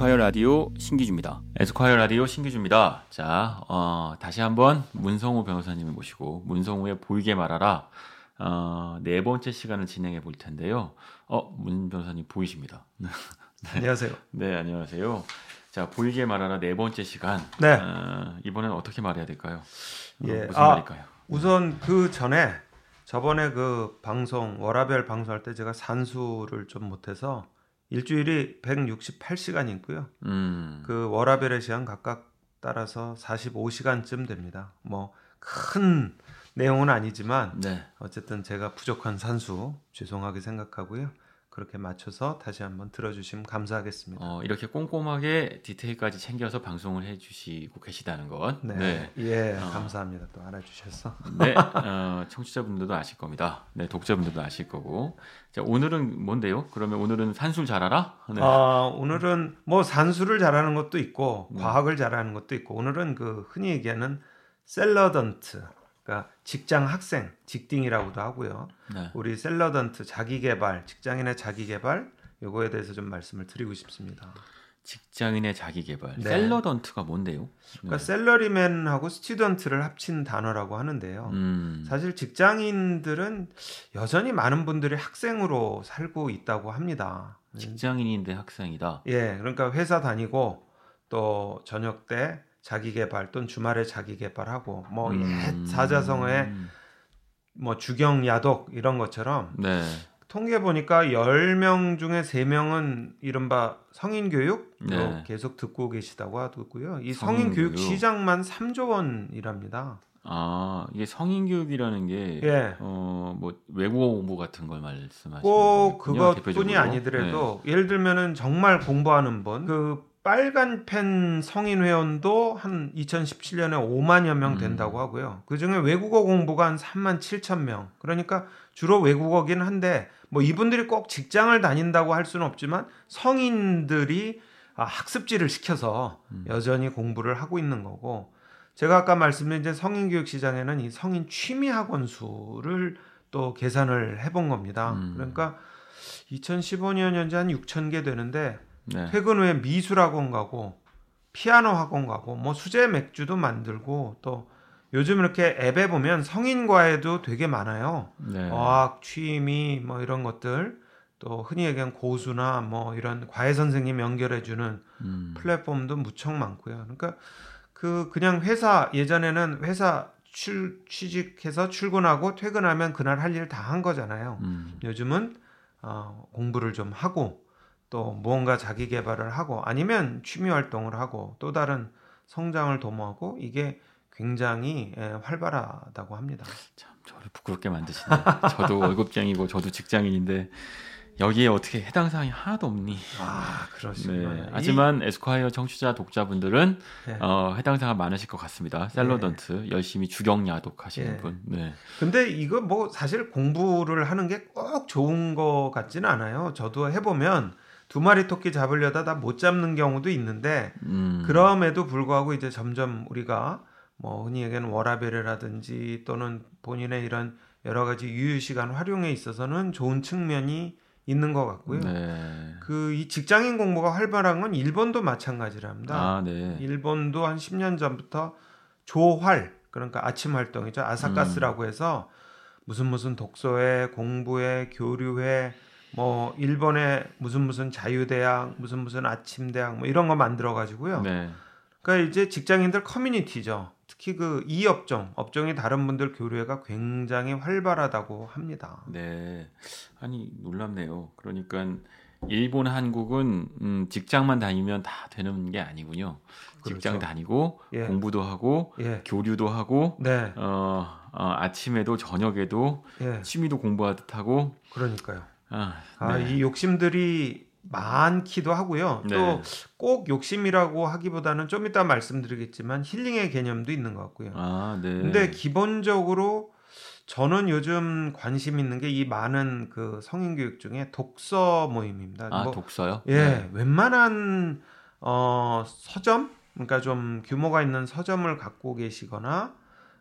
에스콰이어 라디오 신기주입니다. 에스콰이어 라디오 신기주입니다. 자, 어, 다시 한번 문성우 변호사님을 모시고 문성우의 보이게 말하라 어, 네 번째 시간을 진행해 볼 텐데요. 어, 문 변호사님 보이십니다. 네. 안녕하세요. 네, 안녕하세요. 자, 보이게 말하라 네 번째 시간. 네. 어, 이번엔 어떻게 말해야 될까요? 어, 예. 무슨 아, 말일까요? 우선 그 전에 저번에 그 방송 워라벨 방송할 때 제가 산수를 좀 못해서 일주일이 168시간이고요. 음, 그 워라벨의 시간 각각 따라서 45시간쯤 됩니다. 뭐 큰 내용은 아니지만 네. 어쨌든 제가 부족한 산수 죄송하게 생각하고요. 그렇게 맞춰서 다시 한번 들어주시면 감사하겠습니다. 어, 이렇게 꼼꼼하게 디테일까지 챙겨서 방송을 해주시고 계시다는 것. 네, 예, 어. 감사합니다. 또 알아주셔서. 네, 어, 청취자분들도 아실 겁니다. 네, 독자분들도 아실 거고. 자, 오늘은 뭔데요? 그러면 오늘은 산술 잘 알아? 네. 아, 오늘은 뭐 산수를 잘하는 것도 있고 네. 과학을 잘하는 것도 있고 오늘은 그 흔히 얘기하는 샐러던트 그러니까 직장 학생 직딩이라고도 하고요. 네. 우리 샐러던트 자기 개발 직장인의 자기 개발 요거에 대해서 좀 말씀을 드리고 싶습니다. 직장인의 자기 개발. 네. 샐러던트가 뭔데요? 그러니까 샐러리맨하고 student를 합친 단어라고 하는데요. 음, 사실 직장인들은 여전히 많은 분들이 학생으로 살고 있다고 합니다. 직장인인데 학생이다. 예, 그러니까 회사 다니고 또 저녁 때 자기 개발 또는 주말에 자기 개발하고 뭐 음, 옛 사자성어의 뭐 주경 야독 이런 것처럼 네. 통계 보니까 10명 중에 3명은 이른바 성인 교육으로 네. 계속 듣고 계시다고 하더고요. 이 성인 교육. 시장만 3조 원이랍니다. 아, 이게 성인 교육이라는 게 예. 어, 뭐 외국어 공부 같은 걸 말씀하시는 꼭 거군요, 그것뿐이 대표적으로. 네. 아니더라도 예를 들면은 정말 공부하는 분 그 빨간 펜 성인 회원도 한 2017년에 5만여 명 음. 된다고 하고요. 그 중에 외국어 공부가 한 3만 7천 명. 그러니까 주로 외국어긴 한데 뭐 이분들이 꼭 직장을 다닌다고 할 수는 없지만 성인들이 아, 학습지를 시켜서 음. 여전히 공부를 하고 있는 거고 제가 아까 말씀드린 이제 성인 교육 시장에는 이 성인 취미 학원 수를 또 계산을 해본 겁니다. 음. 그러니까 2015년 현재 한 6천 개 되는데 네. 퇴근 후에 미술 학원 가고 피아노 학원 가고 뭐 수제 맥주도 만들고 또 요즘 이렇게 앱에 보면 성인 과외도 되게 많아요. 네. 어학, 취미 뭐 이런 것들 또 흔히 얘기하는 고수나 뭐 이런 과외 선생님 연결해 주는 음. 플랫폼도 무척 많고요. 그러니까 그 그냥 회사 예전에는 회사 출, 취직해서 출근하고 퇴근하면 그날 할 일 다 한 거잖아요. 음. 요즘은 어, 공부를 좀 하고 또 무언가 자기 개발을 하고 아니면 취미 활동을 하고 또 다른 성장을 도모하고 이게 굉장히 예, 활발하다고 합니다. 참 저를 부끄럽게 만드시네. 저도 월급쟁이고 저도 직장인인데 여기에 어떻게 해당 사항이 하나도 없니? 아 그러시구나. 네. 이- 하지만 에스콰이어 청취자 독자분들은 네. 어, 해당 사항 많으실 것 같습니다. 셀러던트 열심히 주경 야독 하시는 예. 분. 네. 근데 이거 뭐 사실 공부를 하는 게 꼭 좋은 것 같지는 않아요. 저도 해보면 두 마리 토끼 잡으려다 다 못 잡는 경우도 있는데 음. 그럼에도 불구하고 이제 점점 우리가 뭐 흔히 얘기하는 워라벨이라든지 또는 본인의 이런 여러 가지 유휴 시간 활용에 있어서는 좋은 측면이 있는 것 같고요. 네. 그이 직장인 공부가 활발한 건 일본도 마찬가지랍니다. 아, 네. 일본도 한 10년 전부터 조활 그러니까 아침 활동이죠 아사카스라고 해서 무슨 무슨 독서회 공부회 교류회 뭐 일본의 무슨 무슨 자유대학 무슨 무슨 아침대학 뭐 이런 거 만들어 가지고요 네. 그러니까 이제 직장인들 커뮤니티죠 특히 그 이 업종 업종이 다른 분들 교류회가 굉장히 활발하다고 합니다 네. 아니 놀랍네요. 그러니까 일본 한국은 음, 직장만 다니면 다 되는 게 아니군요. 직장 그렇죠. 다니고 예. 공부도 하고 예 교류도 하고 네, 어, 어, 아침에도 저녁에도 예, 취미도 공부하듯 하고 그러니까요. 아, 아, 네. 이 욕심들이 많기도 하고요. 네. 또꼭 욕심이라고 하기보다는 좀 이따 말씀드리겠지만 힐링의 개념도 있는 것 같고요. 아, 네. 근데 기본적으로 저는 요즘 관심 있는 게 이 많은 그 성인 교육 중에 독서 모임입니다. 아, 뭐, 독서요? 예, 네. 웬만한 어 서점 그러니까 좀 규모가 있는 서점을 갖고 계시거나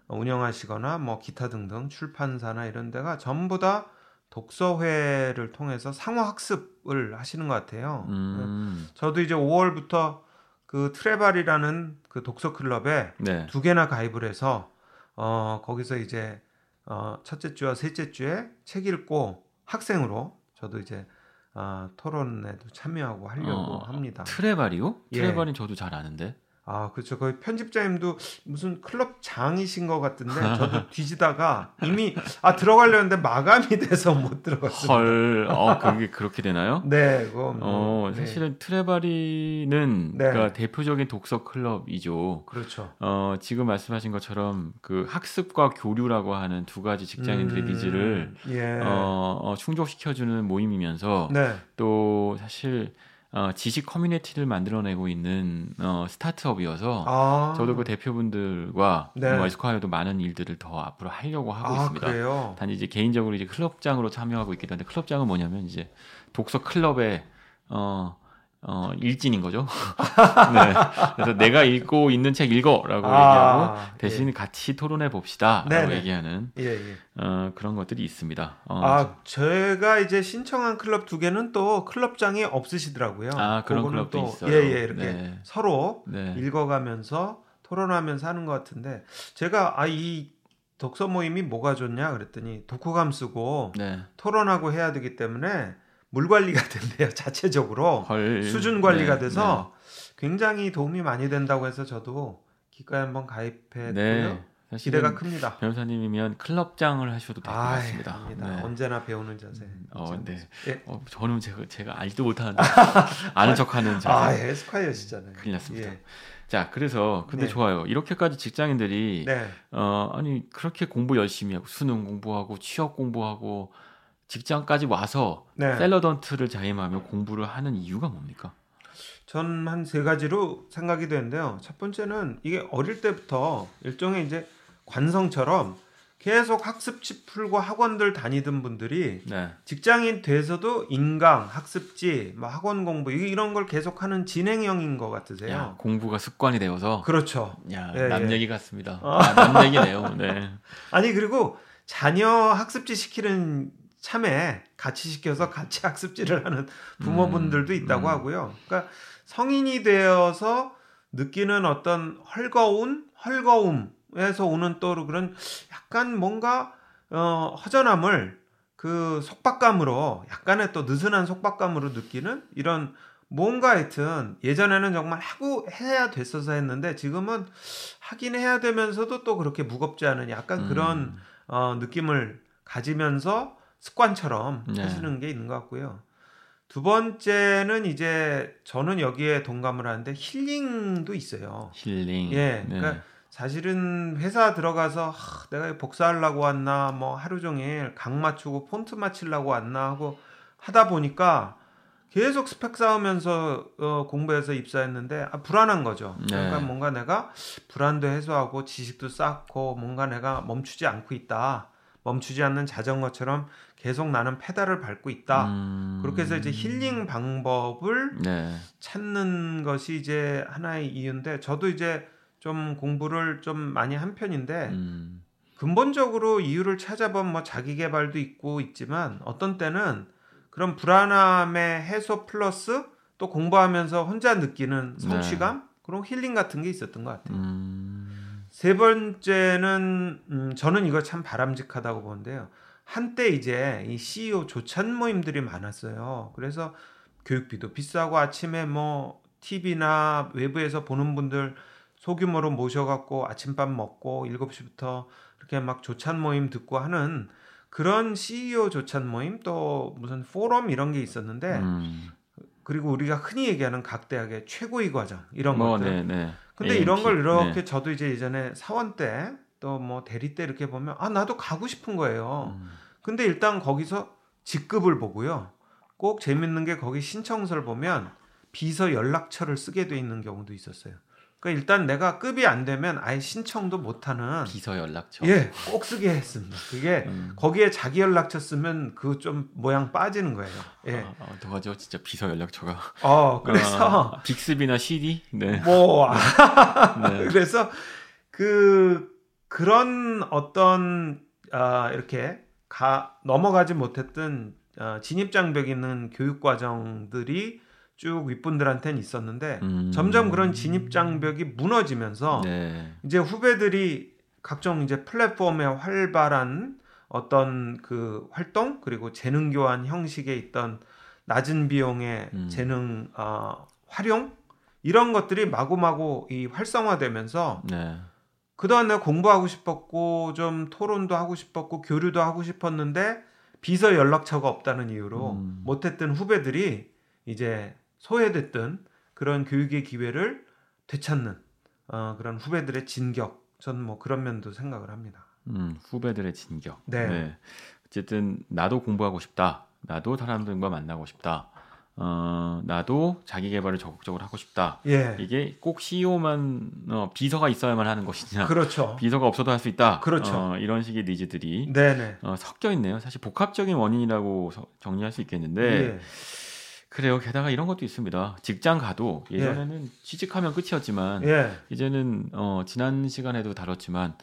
운영하시거나 뭐 기타 등등 출판사나 이런 데가 전부 다 독서회를 통해서 상호 학습을 하시는 것 같아요. 음. 저도 이제 5월부터 그 트레발이라는 그 독서 클럽에 네. 두 개나 가입을 해서 어 거기서 이제 어 첫째 주와 셋째 주에 책 읽고 학생으로 저도 이제 어, 토론에도 참여하고 하려고 어, 합니다. 트레바리요? 예. 트레바리는 저도 잘 아는데. 아, 그렇죠. 거의 편집자님도 무슨 클럽 장이신 것 같은데 저도 뒤지다가 이미 아 들어가려는데 마감이 돼서 못 들어갔어요. 헐, 어, 그게 그렇게 되나요? 네, 그거 뭐, 어, 네. 사실은 트레바리는 네. 그러니까 대표적인 독서 클럽이죠. 그렇죠. 어, 지금 말씀하신 것처럼 그 학습과 교류라고 하는 두 가지 직장인들의 음, needs를 예. 어, 어, 충족시켜주는 모임이면서 네. 또 사실 어, 지식 커뮤니티를 만들어내고 있는 어, 스타트업이어서 아, 저도 그 대표분들과 네. 뭐 에스콰이어도 많은 일들을 더 앞으로 하려고 하고 아, 있습니다. 그래요. 단지 이제 개인적으로 이제 클럽장으로 참여하고 있기도 한데 클럽장은 뭐냐면 이제 독서 클럽의 어, 어, 일진인 거죠. 네. 그래서 내가 읽고 있는 책 읽어라고 얘기하고 아, 대신 같이 토론해 봅시다라고. 얘기하는 예, 예. 어, 그런 것들이 있습니다. 어, 아, 제가 이제 신청한 클럽 두 개는 또 클럽장이 없으시더라고요. 아, 그런 클럽도 또 있어요. 예, 예, 이렇게 네. 서로 네. 읽어가면서 토론하면서 하는 것 같은데 제가 아 이 독서 모임이 뭐가 좋냐 그랬더니 독후감 쓰고 네. 토론하고 해야 되기 때문에 물 관리가 된대요 자체적으로 헐. 수준 관리가 네, 돼서 굉장히 도움이 많이 된다고 해서 저도 기가에 한번 가입했고요 네. 네. 기대가 큽니다. 변호사님이면 클럽장을 하셔도 될것 아, 같습니다. 네. 언제나 배우는 자세. 어, 네. 예. 어, 저는 제가 제가 알지도 못하는데 아는 척하는 자세. 아, 예, 에스콰이어시잖아요. 큰일 났습니다. 예. 자, 그래서 근데 네. 좋아요. 이렇게까지 직장인들이 네. 어 아니 그렇게 공부 열심히 하고 수능 공부하고 취업 공부하고 직장까지 와서 네. 셀러던트를 자임하며 공부를 하는 이유가 뭡니까? 전 한 세 가지로 생각이 되는데요. 첫 번째는 이게 어릴 때부터 일종의 이제 관성처럼 계속 학습지 풀고 학원들 다니던 분들이 네. 직장인 돼서도 인강, 학습지, 뭐 학원 공부 이- 이런 걸 계속하는 진행형인 것 같으세요. 야, 공부가 습관이 되어서 그렇죠. 야, 예, 남 예. 얘기 같습니다. 아, 남 얘기네요. 네. 아니 그리고 자녀 학습지 시키는 참에 같이 시켜서 같이 학습지를 하는 부모분들도 음, 있다고 음. 하고요. 그러니까 성인이 되어서 느끼는 어떤 헐거운 헐거움에서 오는 또 그런 약간 뭔가 어, 허전함을 그 속박감으로 약간의 또 느슨한 속박감으로 느끼는 이런 뭔가 하여튼 예전에는 정말 하고 해야 됐어서 했는데 지금은 하긴 해야 되면서도 또 그렇게 무겁지 않은 약간 그런 음, 어, 느낌을 가지면서 습관처럼 네. 하시는 게 있는 것 같고요. 두 번째는 이제 저는 여기에 동감을 하는데 힐링도 있어요. 힐링. 예, 네. 그러니까 사실은 회사 들어가서 하, 내가 복사하려고 왔나 뭐 하루 종일 각 맞추고 폰트 맞추려고 왔나 하고 하다 보니까 계속 스펙 쌓으면서 어, 공부해서 입사했는데 아, 불안한 거죠. 그러니까 네. 뭔가 내가 불안도 해소하고 지식도 쌓고 뭔가 내가 멈추지 않고 있다. 멈추지 않는 자전거처럼 계속 나는 페달을 밟고 있다. 음, 그렇게 해서 이제 힐링 방법을 네. 찾는 것이 이제 하나의 이유인데 저도 이제 좀 공부를 좀 많이 한 편인데 음, 근본적으로 이유를 찾아보면 뭐 자기 개발도 있고 있지만 어떤 때는 그런 불안함의 해소 플러스 또 공부하면서 혼자 느끼는 성취감 그런 힐링 같은 게 있었던 것 같아요. 음, 세 번째는 음, 저는 이거 참 바람직하다고 보는데요. 한때 이제 이 CEO 조찬 모임들이 많았어요. 그래서 교육비도 비싸고 아침에 뭐 TV나 외부에서 보는 분들 소규모로 모셔갖고 아침밥 먹고 7시부터 이렇게 막 조찬 모임 듣고 하는 그런 CEO 조찬 모임 또 무슨 포럼 이런 게 있었는데 음. 그리고 우리가 흔히 얘기하는 각 대학의 최고위 과정 이런 뭐, 것들 네, 네. 근데 AMP. 이런 걸 이렇게 네. 저도 이제 예전에 사원 때 또 뭐 대리 때 이렇게 보면 아 나도 가고 싶은 거예요. 음, 근데 일단 거기서 직급을 보고요. 꼭 재밌는 게 거기 신청서를 보면 비서 연락처를 쓰게 돼 있는 경우도 있었어요. 그러니까 일단 내가 급이 안 되면 아예 신청도 못 하는 비서 연락처. 예, 꼭 쓰게 했습니다. 그게 음. 거기에 자기 연락처 쓰면 그 좀 모양 빠지는 거예요. 예. 아, 어떡하죠? 진짜 비서 연락처가. 어, 그래서 아, 빅스비나 CD? 네. 뭐 아, 네. 그래서 그 그런 어떤 아 이렇게 가 넘어가지 못했던 어, 진입 장벽 있는 교육 과정들이 쭉 윗분들한테는 있었는데 음. 점점 그런 진입 장벽이 무너지면서 네. 이제 후배들이 각종 이제 플랫폼에 활발한 어떤 그 활동 그리고 재능 교환 형식에 있던 낮은 비용의 음. 재능 어, 활용 이런 것들이 마구마구 이 활성화되면서 네. 그동안 내가 공부하고 싶었고 좀 토론도 하고 싶었고 교류도 하고 싶었는데 비서 연락처가 없다는 이유로 음. 못했던 후배들이 이제 소외됐던 그런 교육의 기회를 되찾는 어, 그런 후배들의 진격 저는 뭐 그런 면도 생각을 합니다. 음, 후배들의 진격. 네. 어쨌든 나도 공부하고 싶다. 나도 사람들과 만나고 싶다. 어, 나도 자기 개발을 적극적으로 하고 싶다. 예, 이게 꼭 CEO만 어, 비서가 있어야만 하는 것이냐? 그렇죠. 비서가 없어도 할 수 있다. 그렇죠. 어, 이런 식의 니즈들이 네네. 어, 섞여 있네요. 사실 복합적인 원인이라고 서- 정리할 수 있겠는데 예. 그래요. 게다가 이런 것도 있습니다. 직장 가도 예전에는 취직하면 끝이었지만 예. 이제는 어, 지난 시간에도 다뤘지만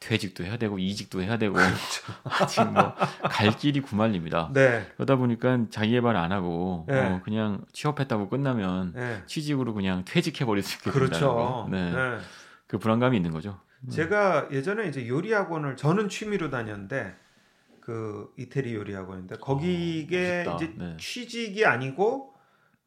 퇴직도 해야 되고 이직도 해야 되고 그렇죠. 아직 뭐갈 길이 구말립니다. 네. 그러다 보니까 자기 개발 안 하고 네. 어, 그냥 취업했다고 끝나면 예. 취직으로 그냥 퇴직해 버릴 수 있게 된다는 그렇죠. 거. 네. 네. 그 불안감이 있는 거죠. 제가 예전에 이제 요리 학원을 저는 취미로 다녔는데 그 이태리 요리 학원인데 거기에 멋있다. 이제 네. 취직이 아니고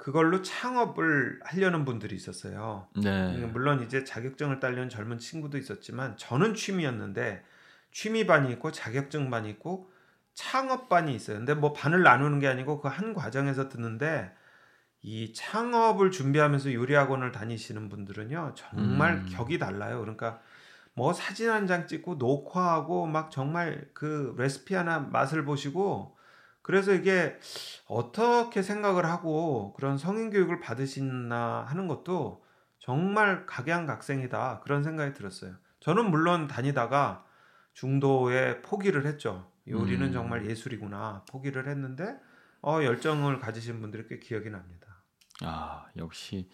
그걸로 창업을 하려는 분들이 있었어요. 네. 물론 이제 자격증을 따려는 젊은 친구도 있었지만 저는 취미였는데 취미반이 있고 자격증반이 있고 창업반이 있어요. 근데 뭐 반을 나누는 게 아니고 그 한 과정에서 듣는데 이 창업을 준비하면서 요리 학원을 다니시는 분들은요 정말 음. 격이 달라요. 그러니까 뭐 사진 한 장 찍고 녹화하고 막 정말 그 레시피 하나 맛을 보시고 그래서 이게 어떻게 생각을 하고 그런 성인 교육을 받으시나 하는 것도 정말 각양각색이다 그런 생각이 들었어요. 저는 물론 다니다가 중도에 포기를 했죠. 요리는 음. 정말 예술이구나 포기를 했는데 어, 열정을 가지신 분들이 꽤 기억이 납니다. 아 역시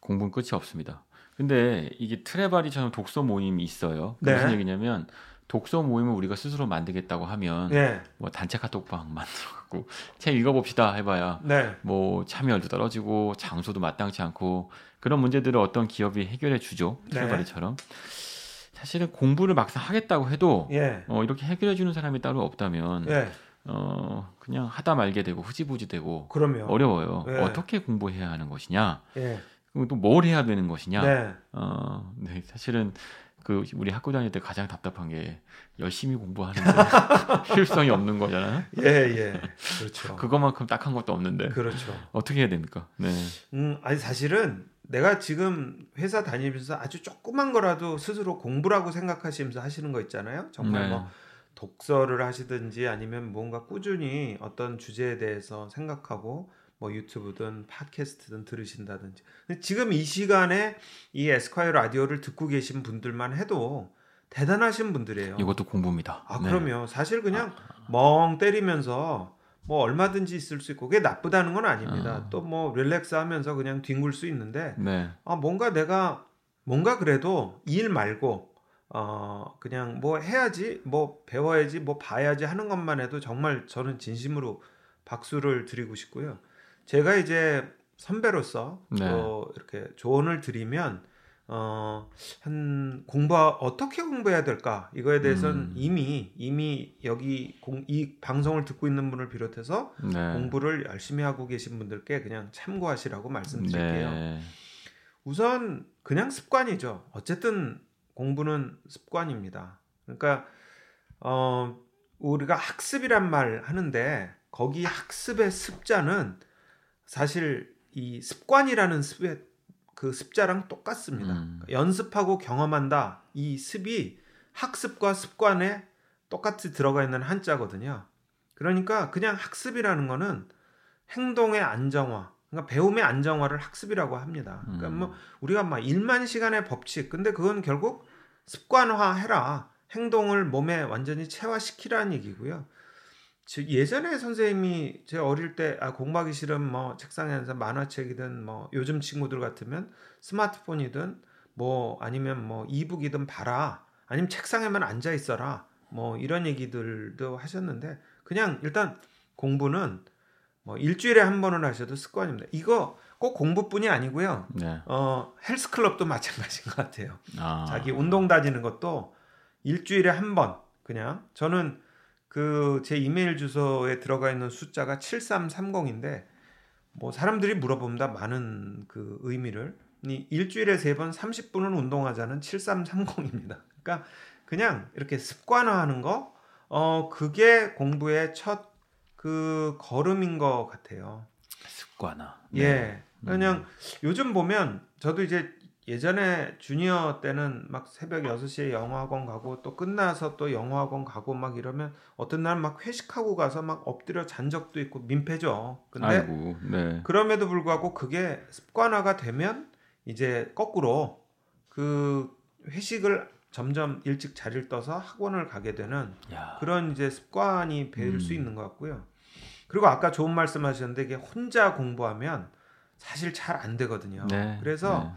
공부는 끝이 없습니다. 근데 이게 트레바리처럼 독서 모임이 있어요. 그 네. 무슨 얘기냐면 독서 모임을 우리가 스스로 만들겠다고 하면 네, 뭐 단체 카톡방 만들어 갖고 책 읽어봅시다 해봐야 네, 뭐 참여율도 떨어지고 장소도 마땅치 않고 그런 문제들을 어떤 기업이 해결해 주죠. 네. 트레바리처럼 사실은 공부를 막상 하겠다고 해도 예, 어, 이렇게 해결해 주는 사람이 따로 없다면 예, 어, 그냥 하다 말게 되고 흐지부지 되고 그럼요. 어려워요. 네. 어떻게 공부해야 하는 것이냐? 예, 그리고 또 뭘 해야 되는 것이냐? 네, 어, 네, 사실은 그 우리 학교 다닐 때 가장 답답한 게 열심히 공부하는데 효율성이 없는 거잖아요. 예, 예, 그렇죠. 그거만큼 딱한 것도 없는데 그렇죠. 어떻게 해야 됩니까? 네. 음, 아니 사실은 내가 지금 회사 다니면서 아주 조그만 거라도 스스로 공부라고 생각하시면서 하시는 거 있잖아요. 정말 네. 뭐 독서를 하시든지 아니면 뭔가 꾸준히 어떤 주제에 대해서 생각하고 뭐 유튜브든 팟캐스트든 들으신다든지. 지금 이 시간에 이 에스콰이어 라디오를 듣고 계신 분들만 해도 대단하신 분들이에요. 이것도 공부입니다. 아, 네. 그럼요. 사실 그냥 멍 때리면서 뭐 얼마든지 있을 수 있고 그게 나쁘다는 건 아닙니다. 아. 또뭐 릴렉스 하면서 그냥 뒹굴 수 있는데 네. 아, 뭔가 내가 뭔가 그래도 일 말고 어 그냥 뭐 해야지 뭐 배워야지 뭐 봐야지 하는 것만 해도 정말 저는 진심으로 박수를 드리고 싶고요. 제가 이제 선배로서 네. 또 이렇게 조언을 드리면 어 한 공부 어떻게 공부해야 될까 이거에 대해서는 음. 이미 이미 여기 공, 이 방송을 듣고 있는 분을 비롯해서 네. 공부를 열심히 하고 계신 분들께 그냥 참고하시라고 말씀드릴게요. 네. 우선 그냥 습관이죠. 어쨌든 공부는 습관입니다. 그러니까 어 우리가 학습이란 말 하는데 거기 학습의 습자는 사실 이 습관이라는 습의 그 습자랑 똑같습니다. 음. 연습하고 경험한다. 이 습이 학습과 습관에 똑같이 들어가 있는 한자거든요. 그러니까 그냥 학습이라는 거는 행동의 안정화, 그러니까 배움의 안정화를 학습이라고 합니다. 그러니까 음. 뭐 우리가 막 1만 시간의 법칙, 근데 그건 결국 습관화해라. 행동을 몸에 완전히 체화시키라는 얘기고요. 즉 예전에 선생님이 제 어릴 때 아, 공부하기 싫은 뭐 책상에서 만화책이든 뭐 요즘 친구들 같으면 스마트폰이든 뭐 아니면 뭐 이북이든 봐라 아니면 책상에만 앉아 있어라 뭐 이런 얘기들도 하셨는데 그냥 일단 공부는 뭐 일주일에 한 번은 하셔도 습관입니다. 이거 꼭 공부뿐이 아니고요. 네. 어 헬스클럽도 마찬가지인 것 같아요. 아. 자기 운동 다니는 것도 일주일에 한 번 그냥 저는 그 제 이메일 주소에 들어가 있는 숫자가 7330인데 뭐 사람들이 물어봅니다. 많은 그 의미를 이 일주일에 세 번 30분은 운동하자는 7330입니다. 그러니까 그냥 이렇게 습관화하는 거 어 그게 공부의 첫 그 걸음인 것 같아요. 습관화. 예. 음. 그냥 요즘 보면 저도 이제 예전에 주니어 때는 막 새벽 6시에 영어학원 가고 또 끝나서 또 영어학원 가고 막 이러면 어떤 날 막 회식하고 가서 막 엎드려 잔 적도 있고 민폐죠. 근데 아이고. 네. 그럼에도 불구하고 그게 습관화가 되면 이제 거꾸로 그 회식을 점점 일찍 자리를 떠서 학원을 가게 되는 야. 그런 이제 습관이 될수 음. 있는 것 같고요. 그리고 아까 좋은 말씀 하셨는데 이게 혼자 공부하면 사실 잘 안 되거든요. 네. 그래서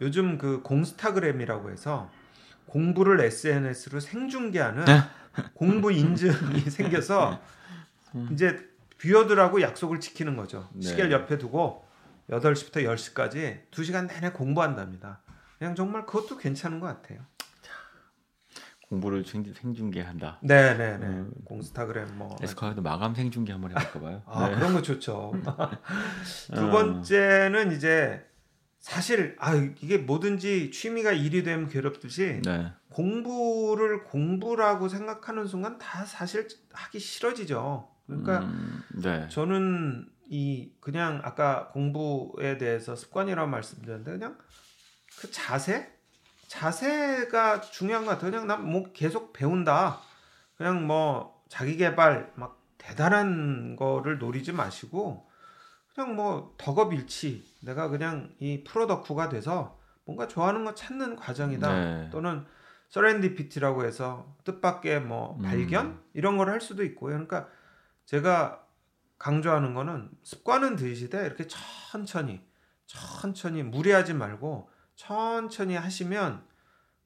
요즘 그 공스타그램이라고 해서 공부를 SNS로 생중계하는 네. 공부 인증이 생겨서 이제 뷰어들하고 약속을 지키는 거죠. 네. 시계를 옆에 두고 8시부터 10시까지 2시간 내내 공부한답니다. 그냥 정말 그것도 괜찮은 것 같아요. 공부를 생, 생중계한다. 네, 네, 네. 음. 공스타그램 뭐 에스카도 마감 생중계 한번 해볼까 봐요. 아 네. 그런 거 좋죠. 두 어. 번째는 이제 사실 아 이게 뭐든지 취미가 일이 되면 괴롭듯이 네. 공부를 공부라고 생각하는 순간 다 사실 하기 싫어지죠. 그러니까 음, 네. 저는 이 그냥 아까 공부에 대해서 습관이라고 말씀드렸는데 그냥 그 자세 자세가 중요한 것 같아요. 그냥 난 뭐 계속 배운다. 그냥 뭐 자기 개발 막 대단한 거를 노리지 마시고 그냥 뭐 덕업일치 내가 그냥 이 프로덕후가 돼서 뭔가 좋아하는 거 찾는 과정이다. 네. 또는 서렌디피티라고 해서 뜻밖의 뭐 음. 발견 이런 걸 할 수도 있고요. 그러니까 제가 강조하는 거는 습관은 드시되 이렇게 천천히 천천히 무리하지 말고 천천히 하시면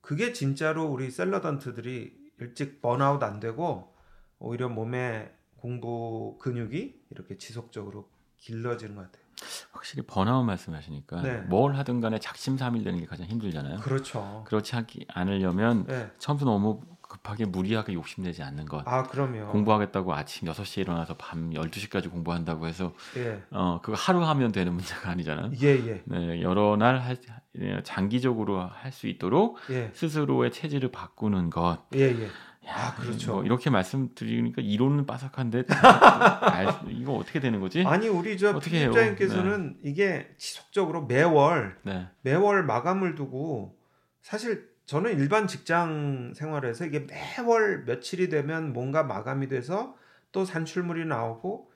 그게 진짜로 우리 샐러던트들이 일찍 번아웃 안 되고 오히려 몸에 공부 근육이 이렇게 지속적으로 길러지는 것 같아요. 확실히 번아웃 말씀하시니까 네. 뭘 하든 간에 작심삼일 되는 게 가장 힘들잖아요. 그렇죠. 그렇지 않으려면 네. 처음부터 너무 급하게 무리하게 욕심내지 않는 것. 아 그럼요. 공부하겠다고 아침 6시에 일어나서 밤 12시까지 공부한다고 해서 예. 어 그거 하루 하면 되는 문제가 아니잖아요. 예, 예. 네, 여러 날 할, 예, 장기적으로 할 수 있도록 예. 스스로의 체질을 바꾸는 것. 예, 예. 야, 아, 그렇죠. 뭐 이렇게 말씀드리니까 이론은 빠삭한데 알, 이거 어떻게 되는 거지? 아니 우리 저 해요? 편집자님께서는 이게 지속적으로 매월 네. 매월 마감을 두고 사실 저는 일반 직장 생활에서 이게 매월 며칠이 되면 뭔가 마감이 돼서 또 산출물이 나오고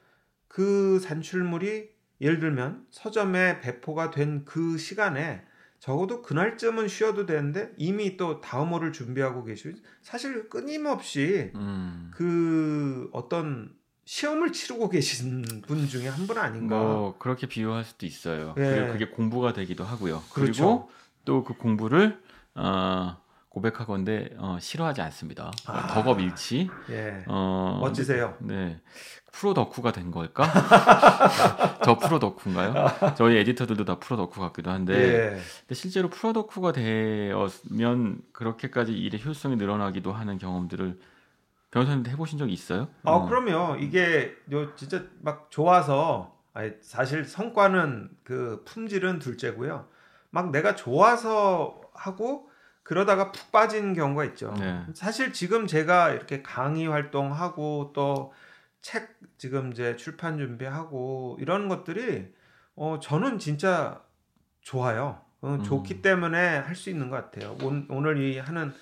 그 산출물이 예를 들면 서점에 배포가 된 그 시간에 적어도 그날쯤은 쉬어도 되는데 이미 또 다음 호를 준비하고 계시고 사실 끊임없이 음. 그 어떤 시험을 치르고 계신 분 중에 한 분 아닌가. 뭐 그렇게 비유할 수도 있어요. 예. 그리고 그게 공부가 되기도 하고요. 그렇죠. 그리고 또 그 공부를 어, 고백하건대 어, 싫어하지 않습니다. 아. 덕업일치. 예. 어, 멋지세요. 네. 프로 덕후가 된 걸까? 저 프로 덕후인가요? 저희 에디터들도 다 프로 덕후 같기도 한데, 예. 근데 실제로 프로 덕후가 되었으면 그렇게까지 일의 효율성이 늘어나기도 하는 경험들을 변호사님도 해보신 적이 있어요? 아, 어. 그럼요. 이게 요 진짜 막 좋아서 아니, 사실 성과는 그 품질은 둘째고요. 막 내가 좋아서 하고 그러다가 푹 빠진 경우가 있죠. 네. 사실 지금 제가 이렇게 강의 활동하고 또 책 지금 이제 출판 준비하고 이런 것들이 어 저는 진짜 좋아요. 어, 음. 좋기 때문에 할 수 있는 것 같아요. 온, 오늘 이 하는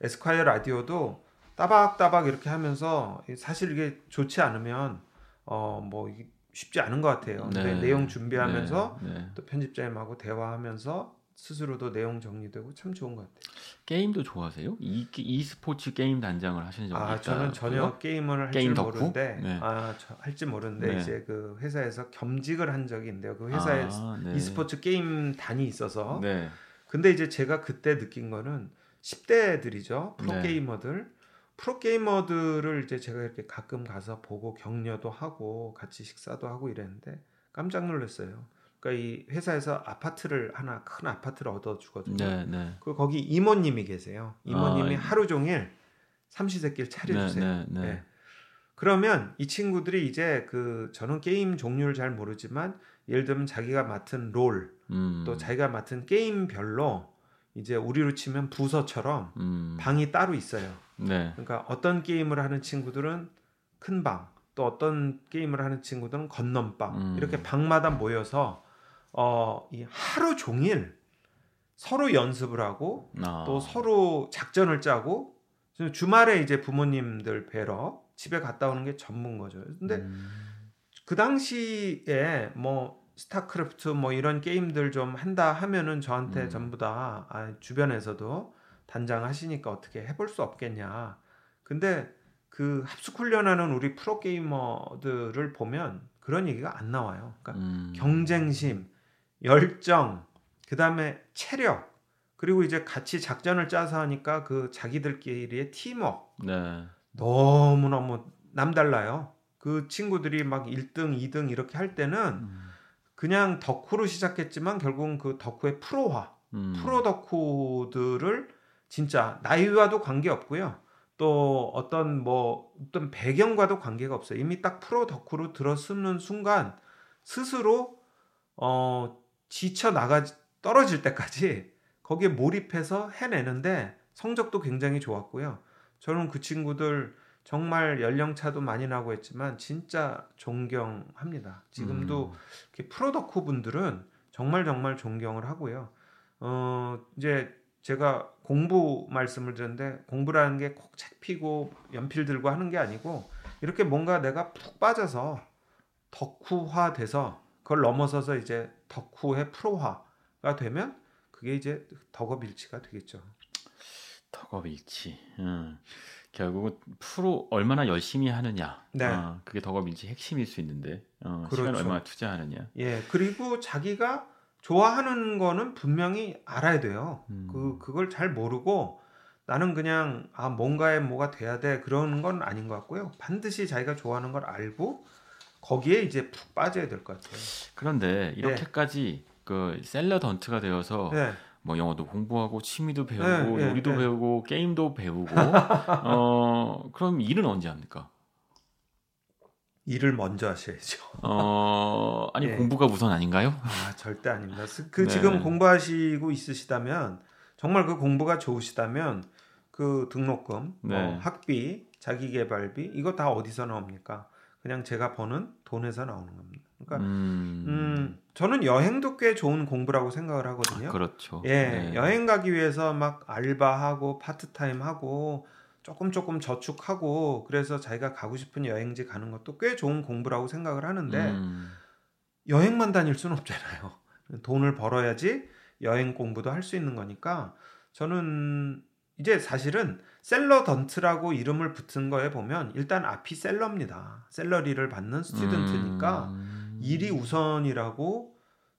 에스콰이어 라디오도 따박따박 이렇게 하면서 사실 이게 좋지 않으면 어뭐 쉽지 않은 것 같아요. 근데 네. 내용 준비하면서 네, 네. 또 편집자님하고 대화하면서 스스로도 내용 정리되고 참 좋은 것 같아요. 게임도 좋아하세요? 이, 이 스포츠 게임 단장을 하시는 적이 아 있다. 저는 전혀 게임을 할줄 게임 덕후? 모르는데 네. 아 할지 모르는데 네. 이제 그 회사에서 겸직을 한 적이 있는데요. 그 회사에 아, 네. e스포츠 게임 단이 있어서 네. 근데 이제 제가 그때 느낀 거는 10대들이죠 프로 네. 게이머들 프로 게이머들을 이제 제가 이렇게 가끔 가서 보고 격려도 하고 같이 식사도 하고 이랬는데 깜짝 놀랐어요. 그러니까 이 회사에서 아파트를 하나 큰 아파트를 얻어 주거든요. 네, 네. 그 거기 이모님이 계세요. 이모님이 아, 하루 종일 삼시세끼를 차려주세요. 네, 네, 네. 네. 그러면 이 친구들이 이제 그 저는 게임 종류를 잘 모르지만 예를 들면 자기가 맡은 롤, 음. 또 자기가 맡은 게임별로 이제 우리로 치면 부서처럼 음. 방이 따로 있어요. 네. 그러니까 어떤 게임을 하는 친구들은 큰 방, 또 어떤 게임을 하는 친구들은 건넌방 음. 이렇게 방마다 모여서 어, 이 하루 종일 서로 연습을 하고 아. 또 서로 작전을 짜고 주말에 이제 부모님들 뵈러 집에 갔다 오는 게 전문 거죠. 근데 음. 그 당시에 뭐 스타크래프트 뭐 이런 게임들 좀 한다 하면은 저한테 음. 전부 다 아, 주변에서도 단장 하시니까 어떻게 해볼 수 없겠냐. 근데 그 합숙 훈련하는 우리 프로 게이머들을 보면 그런 얘기가 안 나와요. 그러니까 음. 경쟁심, 열정, 그 다음에 체력, 그리고 이제 같이 작전을 짜서 하니까 그 자기들끼리의 팀워크 네. 너무너무 남달라요. 그 친구들이 막 1등, 2등 이렇게 할 때는 음. 그냥 덕후로 시작했지만 결국은 그 덕후의 프로화, 음. 프로 덕후들을 진짜 나이와도 관계 없고요. 또 어떤 뭐 어떤 배경과도 관계가 없어요. 이미 딱 프로 덕후로 들어서는 순간 스스로 어 지쳐 나가 떨어질 때까지 거기에 몰입해서 해내는데 성적도 굉장히 좋았고요. 저는 그 친구들 정말 연령차도 많이 나고 했지만 진짜 존경합니다. 지금도 음. 이렇게 프로 덕후 분들은 정말 정말 존경을 하고요. 어 이제 제가 공부 말씀을 드렸는데 공부라는 게 꼭 책 피고 연필 들고 하는 게 아니고 이렇게 뭔가 내가 푹 빠져서 덕후화 돼서 그걸 넘어서서 이제 덕후의 프로화가 되면 그게 이제 덕업일치가 되겠죠. 덕업일치. 음. 결국은 프로 얼마나 열심히 하느냐. 네. 어, 그게 덕업일치 핵심일 수 있는데 어, 시간 그렇죠. 얼마나 투자하느냐. 예, 그리고 자기가 좋아하는 거는 분명히 알아야 돼요. 음. 그 그걸 잘 모르고 나는 그냥 아 뭔가에 뭐가 돼야 돼 그러는 건 아닌 것 같고요. 반드시 자기가 좋아하는 걸 알고 거기에 이제 푹 빠져야 될 것 같아요. 그런데 이렇게까지 그 셀러 던트가 되어서 네, 뭐 영어도 공부하고 취미도 배우고 네, 네, 요리도 네. 배우고 게임도 배우고 어 그럼 일은 언제 합니까? 일을 먼저 하셔야죠. 어 아니 예. 공부가 우선 아닌가요? 아 절대 아닙니다. 스- 그 네. 지금 공부하시고 있으시다면 정말 그 공부가 좋으시다면 그 등록금, 뭐 네. 학비, 자기개발비 이거 다 어디서 나옵니까? 그냥 제가 버는 돈에서 나오는 겁니다. 그러니까 음, 음, 저는 여행도 꽤 좋은 공부라고 생각을 하거든요. 그렇죠. 예, 네. 여행 가기 위해서 막 알바하고 파트타임 하고 조금 조금 저축하고 그래서 자기가 가고 싶은 여행지 가는 것도 꽤 좋은 공부라고 생각을 하는데 음, 여행만 다닐 수는 없잖아요. 돈을 벌어야지 여행 공부도 할 수 있는 거니까 저는 이제 사실은 셀러 던트라고 이름을 붙은 거에 보면 일단 앞이 셀러입니다. 셀러리를 받는 스튜던트니까 음, 일이 우선이라고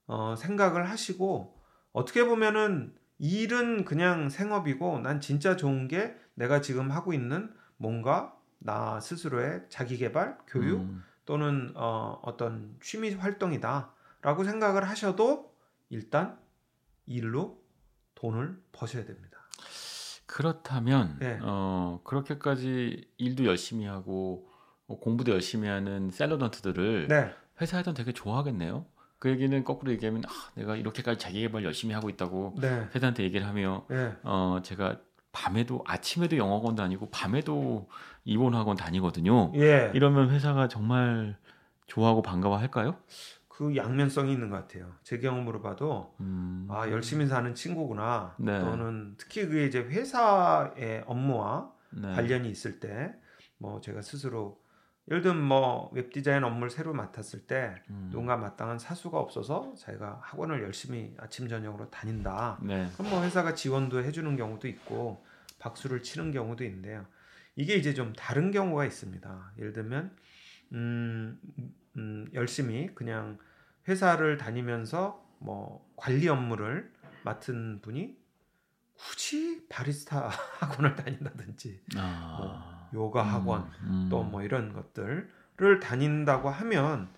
어, 생각을 하시고 어떻게 보면은 일은 그냥 생업이고 난 진짜 좋은 게 내가 지금 하고 있는 뭔가 나 스스로의 자기 개발, 교육 음, 또는 어, 어떤 취미 활동이다라고 생각을 하셔도 일단 일로 돈을 버셔야 됩니다. 그렇다면 네. 어 그렇게까지 일도 열심히 하고 어, 공부도 열심히 하는 셀러던트들을 네, 회사에선 되게 좋아하겠네요. 그 얘기는 거꾸로 얘기하면 아, 내가 이렇게까지 자기 개발 열심히 하고 있다고 네, 회사한테 얘기를 하며 네. 어 제가 밤에도 아침에도 영어학원 다니고 밤에도 이번 학원 다니거든요. 예, 이러면 회사가 정말 좋아하고 반가워할까요? 그 양면성이 있는 것 같아요. 제 경험으로 봐도 음, 아 열심히 사는 친구구나. 네. 또는 특히 그게 이제 회사의 업무와 네. 관련이 있을 때 뭐 제가 스스로 예를 들면 뭐 웹디자인 업무를 새로 맡았을 때 음, 누군가 마땅한 사수가 없어서 자기가 학원을 열심히 아침 저녁으로 다닌다. 네. 그럼 뭐 회사가 지원도 해주는 경우도 있고 박수를 치는 경우도 있는데요. 이게 이제 좀 다른 경우가 있습니다. 예를 들면 음, 음, 열심히 그냥 회사를 다니면서 뭐 관리 업무를 맡은 분이 굳이 바리스타 학원을 다닌다든지 아. 뭐 요가 학원 음, 음. 또뭐 이런 것들을 다닌다고 하면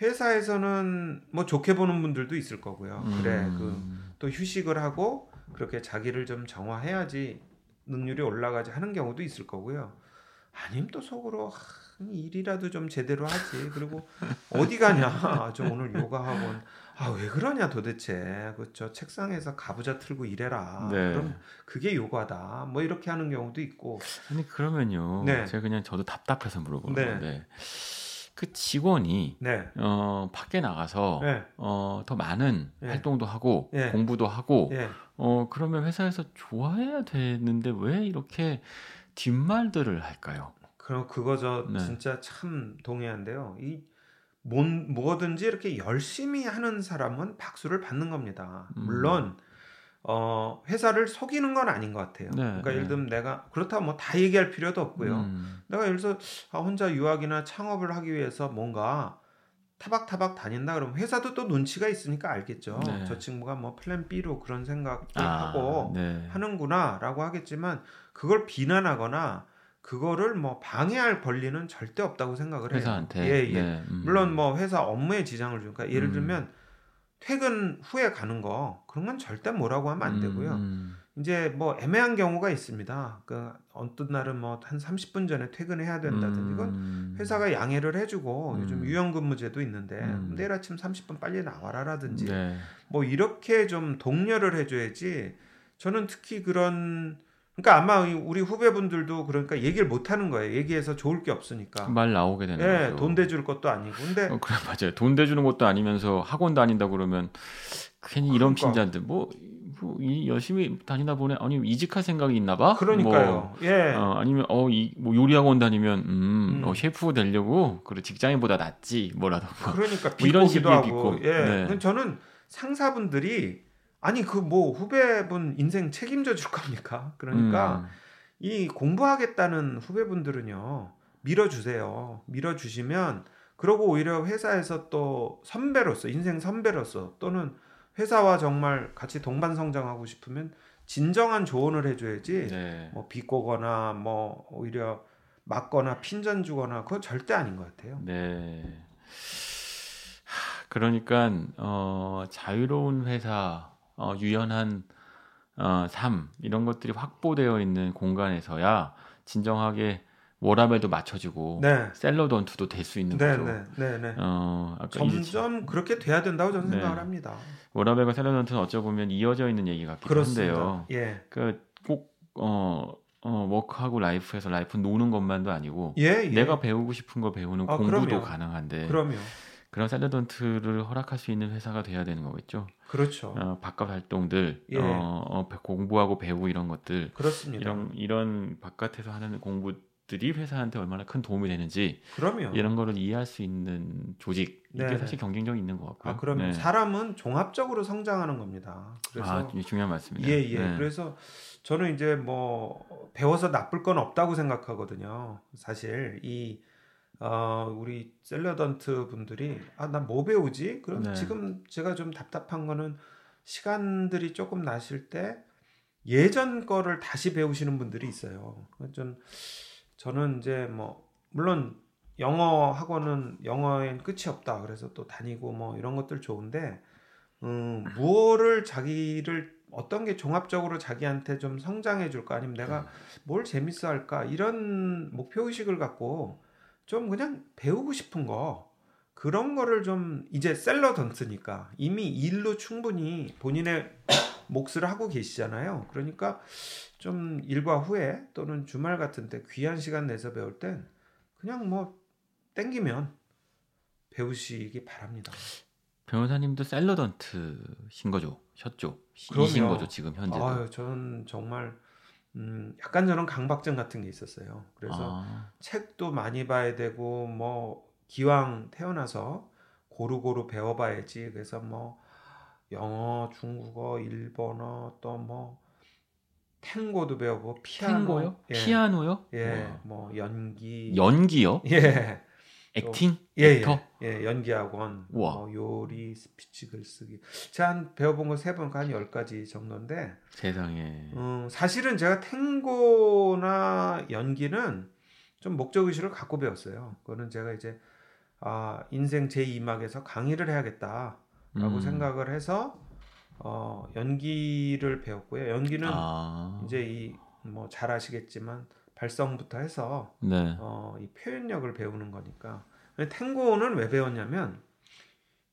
회사에서는 뭐 좋게 보는 분들도 있을 거고요. 그래 그 음. 또 휴식을 하고 그렇게 자기를 좀 정화해야지 능률이 올라가지 하는 경우도 있을 거고요. 아니면 또 속으로 하, 일이라도 좀 제대로 하지. 그리고 어디 가냐? 저 오늘 요가 학원. 아 왜 그러냐 도대체. 그저 책상에서 가부좌 틀고 일해라. 네. 그럼 그게 요가다. 뭐 이렇게 하는 경우도 있고. 아니 그러면요. 네. 제가 그냥 저도 답답해서 물어보는 네. 건데 그 직원이 네. 어 밖에 나가서 네. 어 더 많은 예. 활동도 하고 예. 공부도 하고 예. 어 그러면 회사에서 좋아해야 되는데 왜 이렇게 뒷말들을 할까요? 그럼 그거 저 네. 진짜 참 동의한데요. 이 뭔, 뭐든지 이렇게 열심히 하는 사람은 박수를 받는 겁니다. 음. 물론 어, 회사를 속이는 건 아닌 것 같아요. 네, 그러니까 네. 예를 들면 내가 그렇다고 뭐 다 얘기할 필요도 없고요. 음, 내가 예를 들어서 아, 혼자 유학이나 창업을 하기 위해서 뭔가 타박타박 다닌다 그러면 회사도 또 눈치가 있으니까 알겠죠. 네. 저 친구가 뭐 플랜 B로 그런 생각을 아, 하고 네. 하는구나라고 하겠지만 그걸 비난하거나 그거를 뭐 방해할 권리는 절대 없다고 생각을 해요. 회사한테 예, 예. 네, 음. 물론 뭐 회사 업무에 지장을 주니까 예를 음. 들면 퇴근 후에 가는 거 그런 건 절대 뭐라고 하면 안 되고요. 음, 이제 뭐 애매한 경우가 있습니다. 그 어떤 날은 뭐 한 30분 전에 퇴근해야 된다든지 이건 음. 회사가 양해를 해주고 음. 요즘 유연근무제도 있는데 음. 내일 아침 30분 빨리 나와라라든지 네. 뭐 이렇게 좀 독려를 해줘야지 저는 특히 그런 그러니까 아마 이 우리 후배분들도 그러니까 얘기를 못 하는 거예요. 얘기해서 좋을 게 없으니까. 말 나오게 되는 예, 거죠. 돈 대줄 것도 아니고. 근데 어, 그래 맞아요. 돈 대주는 것도 아니면서 학원 다닌다 그러면 괜히 이런 그러니까. 핀잔들 뭐, 뭐 이, 열심히 다니다 보네 아니면 이직할 생각이 있나 봐. 그러니까요. 예. 뭐, 어, 아니면 어이뭐 요리 학원 다니면 음, 음. 어, 셰프 되려고 그래 직장인보다 낫지 뭐라도. 그러니까 뭐 이런 식의 하고. 비꼬. 예. 네. 저는 상사분들이 아니 그 뭐 후배분 인생 책임져 줄 겁니까? 그러니까 음, 이 공부하겠다는 후배분들은요 밀어주세요. 밀어주시면 그러고 오히려 회사에서 또 선배로서 인생 선배로서 또는 회사와 정말 같이 동반 성장하고 싶으면 진정한 조언을 해줘야지. 네. 뭐 비꼬거나 뭐 오히려 맞거나 핀잔 주거나 그건 절대 아닌 것 같아요. 네. 하, 그러니까 어, 자유로운 회사, 어, 유연한 어, 삶 이런 것들이 확보되어 있는 공간에서야 진정하게 워라밸도 맞춰지고 네, 셀러던트도 될 수 있는 네, 거죠. 네, 네, 네. 어, 점점 그렇게 돼야 된다고 저는 네. 생각을 합니다. 워라밸과 셀러던트는 어쩌 보면 이어져 있는 얘기 같기도 그렇습니다. 한데요. 예, 그꼭 어, 어, work하고 life에서 life 노는 것만도 아니고 예, 예. 내가 배우고 싶은 거 배우는 아, 공부도 그럼요. 가능한데 그럼요. 그런 샐러던트를 허락할 수 있는 회사가 돼야 되는 거겠죠. 그렇죠. 어, 바깥 활동들, 예. 어, 어, 배- 공부하고 배우고 이런 것들, 그렇습니다. 이런 이런 바깥에서 하는 공부들이 회사한테 얼마나 큰 도움이 되는지 그럼요. 이런 거를 이해할 수 있는 조직 이게 네. 사실 경쟁력이 있는 것 같고요. 아, 그러면 네. 사람은 종합적으로 성장하는 겁니다. 그래서 아, 이 중요한 말씀입니다. 예, 예. 네. 그래서 저는 이제 뭐 배워서 나쁠 건 없다고 생각하거든요. 사실 이 어, 우리 셀러던트 분들이 아, 나 뭐 배우지? 그럼 네. 지금 제가 좀 답답한 거는 시간들이 조금 나실 때 예전 거를 다시 배우시는 분들이 있어요. 좀 저는 이제 뭐 물론 영어 학원은 영어엔 끝이 없다. 그래서 또 다니고 뭐 이런 것들 좋은데 음, 무엇을 자기를 어떤 게 종합적으로 자기한테 좀 성장해 줄까 아니면 내가 뭘 재밌어 할까 이런 목표 의식을 갖고 좀 그냥 배우고 싶은 거 그런 거를 좀 이제 셀러던트니까 이미 일로 충분히 본인의 몫을 하고 계시잖아요. 그러니까 좀 일과 후에 또는 주말 같은 때 귀한 시간 내서 배울 땐 그냥 뭐 땡기면 배우시기 바랍니다. 변호사님도 셀러던트신 거죠, 셨죠. 이신 거죠 지금 현재도. 아유, 저는 정말 음, 약간 저는 강박증 같은 게 있었어요. 그래서 아, 책도 많이 봐야 되고 뭐 기왕 태어나서 고루고루 배워봐야지. 그래서 뭐 영어, 중국어, 일본어 또뭐 탱고도 배워보고 피아노, 탱고요? 예, 피아노요? 예, 와. 뭐 연기, 연기요? 예, acting? 예, actor? 예, 예, 연기 학원, 우와. 뭐 요리, 스피치 글쓰기. 제가 한 배워본 거 세 번, 한 열 가지 정도인데, 세상에. 음, 사실은 제가 탱고나 연기는 좀 목적 의식을 갖고 배웠어요. 그거는 제가 이제 아, 인생 제 2막에서 강의를 해야겠다라고 음. 생각을 해서 어, 연기를 배웠고요. 연기는 아. 이제 이 뭐 잘 아시겠지만 발성부터 해서 네. 어, 이 표현력을 배우는 거니까. 탱고는 왜 배웠냐면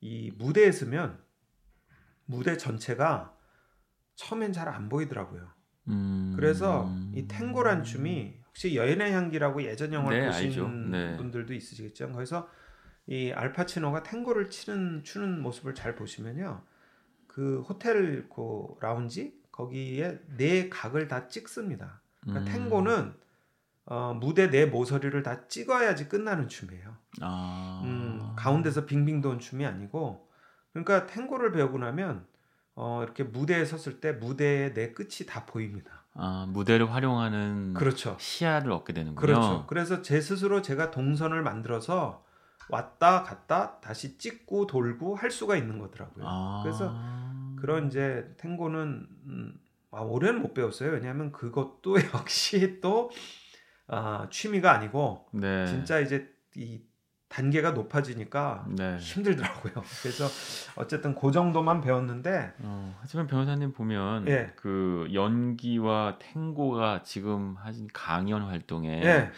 이 무대에 서면 무대 전체가 처음엔 잘 안 보이더라고요. 음. 그래서 이 탱고란 춤이 혹시 여인의 향기라고 예전 영화를 네, 보신. 네. 분들도 있으시겠죠. 거기서 이 알파치노가 탱고를 치는 추는 모습을 잘 보시면요. 그 호텔 그 라운지 거기에 네 각을 다 찍습니다. 그러니까 음. 탱고는 어, 무대 내 모서리를 다 찍어야지 끝나는 춤이에요. 아. 음, 가운데서 빙빙 도는 춤이 아니고 그러니까 탱고를 배우고 나면 어, 이렇게 무대에 섰을 때 무대의 내 끝이 다 보입니다. 아, 무대를 활용하는 그렇죠. 시야를 얻게 되는군요. 그렇죠. 그래서 제 스스로 제가 동선을 만들어서 왔다 갔다 다시 찍고 돌고 할 수가 있는 거더라고요. 아. 그래서 그런 이제 탱고는 음, 아, 올해는 못 배웠어요. 왜냐하면 그것도 역시 또 아, 취미가 아니고 네. 진짜 이제 이 단계가 높아지니까 네. 힘들더라고요. 그래서 어쨌든 그 정도만 배웠는데 어, 하지만 변호사님 보면 예. 그 연기와 탱고가 지금 하신 강연 활동에 예,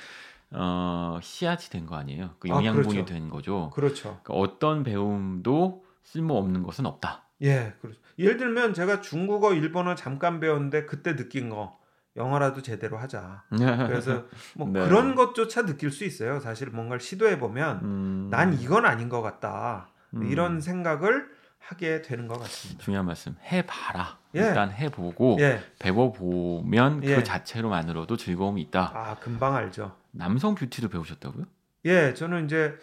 어, 씨앗이 된 거 아니에요? 그 아, 영양분이 그렇죠. 된 거죠. 그렇죠. 그러니까 어떤 배움도 쓸모 없는 것은 없다. 예, 그렇죠. 예를 들면 제가 중국어, 일본어 잠깐 배웠는데 그때 느낀 거 영어라도 제대로 하자. 그래서 뭐 네. 그런 것조차 느낄 수 있어요. 사실 뭔가를 시도해 보면 음, 난 이건 아닌 것 같다. 음, 이런 생각을 하게 되는 것 같습니다. 중요한 말씀 해봐라. 예. 일단 해보고 예, 배워보면 예. 그 자체로만으로도 즐거움이 있다. 아 금방 알죠. 남성 뷰티도 배우셨다고요? 예, 저는 이제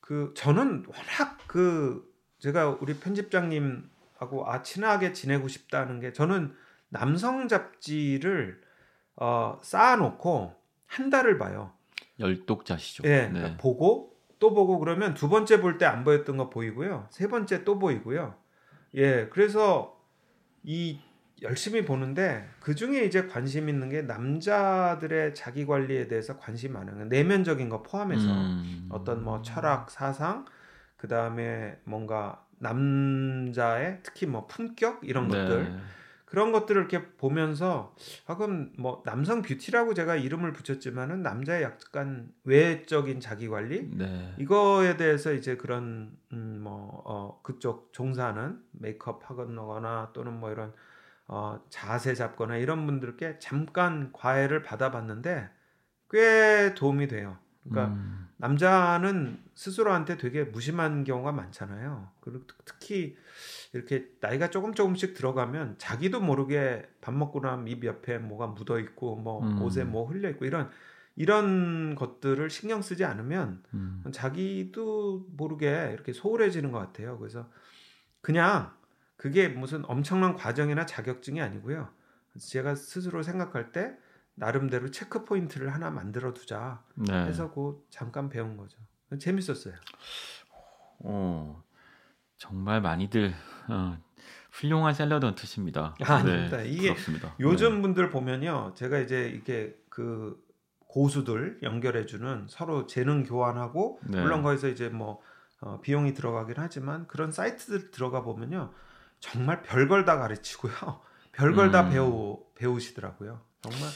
그 저는 워낙 그 제가 우리 편집장님하고 아 친하게 지내고 싶다는 게 저는 남성 잡지를 어, 쌓아놓고 한 달을 봐요. 열독자시죠. 예, 네. 그러니까 보고 또 보고 그러면 두 번째 볼 때 안 보였던 거 보이고요. 세 번째 또 보이고요. 예, 그래서 이 열심히 보는데 그 중에 이제 관심 있는 게 남자들의 자기 관리에 대해서 관심 많은 거 내면적인 거 포함해서 음. 어떤 뭐 철학 사상 그 다음에 뭔가 남자의 특히 뭐 품격 이런 네. 것들 그런 것들을 이렇게 보면서 아 그럼 뭐 남성 뷰티라고 제가 이름을 붙였지만은 남자의 약간 외적인 자기 관리 네. 이거에 대해서 이제 그런 음 뭐 어, 그쪽 종사하는 메이크업 하거나 또는 뭐 이런 어, 자세 잡거나 이런 분들께 잠깐 과외를 받아봤는데 꽤 도움이 돼요. 그러니까 음. 남자는 스스로한테 되게 무심한 경우가 많잖아요. 그리고 특- 특히 이렇게 나이가 조금 조금씩 들어가면 자기도 모르게 밥 먹고 나면 입 옆에 뭐가 묻어 있고 뭐 음. 옷에 뭐 흘려 있고 이런 이런 것들을 신경 쓰지 않으면 음. 자기도 모르게 이렇게 소홀해지는 것 같아요. 그래서 그냥 그게 무슨 엄청난 과정이나 자격증이 아니고요. 제가 스스로 생각할 때 나름대로 체크 포인트를 하나 만들어 두자 네. 해서 그 잠깐 배운 거죠. 재밌었어요. 어, 정말 많이들 어, 훌륭한 샐러드 헌트십니다. 아, 아닙니다. 이게 부럽습니다. 요즘 분들 보면요, 제가 이제 이렇게 그 고수들 연결해주는 서로 재능 교환하고 네. 물론 거기서 이제 뭐 어, 비용이 들어가긴 하지만 그런 사이트들 들어가 보면요, 정말 별걸 다 가르치고요, 별걸 다 음. 배우 배우시더라고요. 정말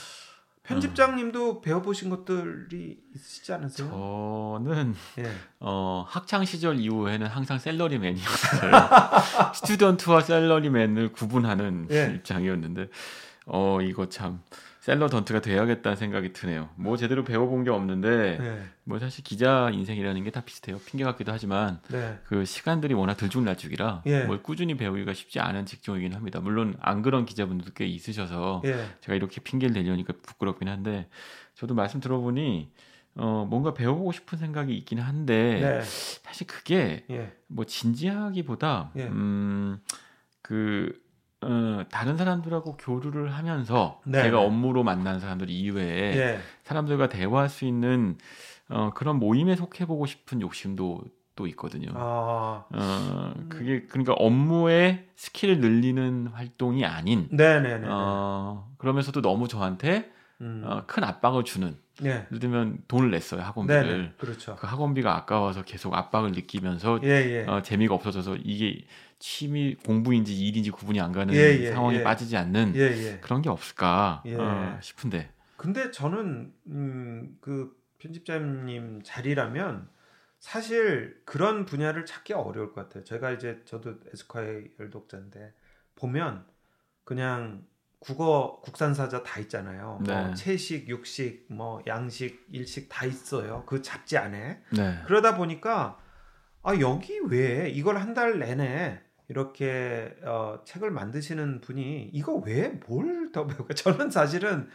편집장님도 배워보신 것들이 있으시지 않으세요? 저는 예. 어, 학창 시절 이후에는 항상 샐러리맨이었어요. student와 샐러리맨을 구분하는 예. 입장이었는데 어 이거 참 샐러던트가 돼야겠다는 생각이 드네요. 뭐 제대로 배워본 게 없는데 네, 뭐 사실 기자 인생이라는 게 다 비슷해요. 핑계 같기도 하지만 네, 그 시간들이 워낙 들쭉날쭉이라 예. 뭘 꾸준히 배우기가 쉽지 않은 직종이긴 합니다. 물론 안 그런 기자분들도 꽤 있으셔서 예, 제가 이렇게 핑계를 대려니까 부끄럽긴 한데 저도 말씀 들어보니 어 뭔가 배워보고 싶은 생각이 있긴 한데 네, 사실 그게 예, 뭐 진지하기보다 예. 음 그 어, 다른 사람들하고 교류를 하면서 네, 제가 네. 업무로 만난 사람들 이외에 예, 사람들과 대화할 수 있는 어, 그런 모임에 속해보고 싶은 욕심도 또 있거든요. 아, 어, 그게 그러니까 업무의 skill을 늘리는 활동이 아닌 네네네. 어, 그러면서도 너무 저한테 음. 어, 큰 압박을 주는 네. 예를 들면 돈을 냈어요 학원비를 네네. 그렇죠. 그 학원비가 아까워서 계속 압박을 느끼면서 예, 예. 어, 재미가 없어져서 이게 취미 공부인지 일인지 구분이 안 가는 예, 예, 상황에 예. 빠지지 않는 예, 예. 그런 게 없을까 예. 어, 싶은데 근데 저는 음, 그 편집자님 자리라면 사실 그런 분야를 찾기 어려울 것 같아요. 제가 이제 저도 에스콰이어 독자인데 보면 그냥 국어 국산사자 다 있잖아요. 네. 뭐 채식, 육식, 뭐 양식, 일식 다 있어요. 그 잡지 안에. 네. 그러다 보니까 아 여기 왜 이걸 한 달 내내 이렇게 어, 책을 만드시는 분이 이거 왜 뭘 더 배울까? 저는 사실은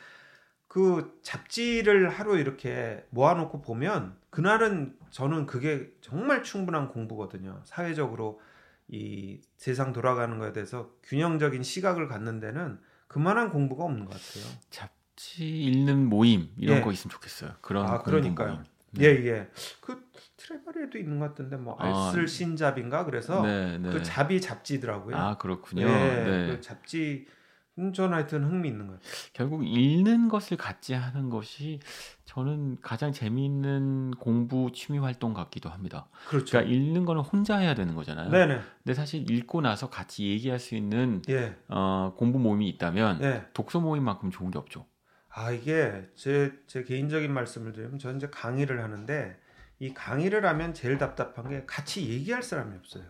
그 잡지를 하루 이렇게 모아놓고 보면 그날은 저는 그게 정말 충분한 공부거든요. 사회적으로 이 세상 돌아가는 거에 대해서 균형적인 시각을 갖는 데는 그만한 공부가 없는 것 같아요. 잡지 읽는 모임 이런 예. 거 있으면 좋겠어요. 그런 아, 그러니까요. 모임. 예, 예. 그 트레바리에도 있는 것 같은데 뭐 아, 알쓸 신잡인가 그래서 네, 네. 그 잡이 잡지더라고요. 아 그렇군요. 네, 네. 그 잡지 음, 저는 하여튼 흥미있는 것 같아요. 결국 읽는 것을 같이 하는 것이 저는 가장 재미있는 공부 취미 활동 같기도 합니다. 그렇죠. 그러니까 읽는 거는 혼자 해야 되는 거잖아요. 네네. 근데 사실 읽고 나서 같이 얘기할 수 있는 예. 어, 공부 모임이 있다면 예. 독서 모임만큼 좋은 게 없죠. 아 이게 제, 제 개인적인 말씀을 드리면 저는 이제 강의를 하는데 이 강의를 하면 제일 답답한 게 같이 얘기할 사람이 없어요.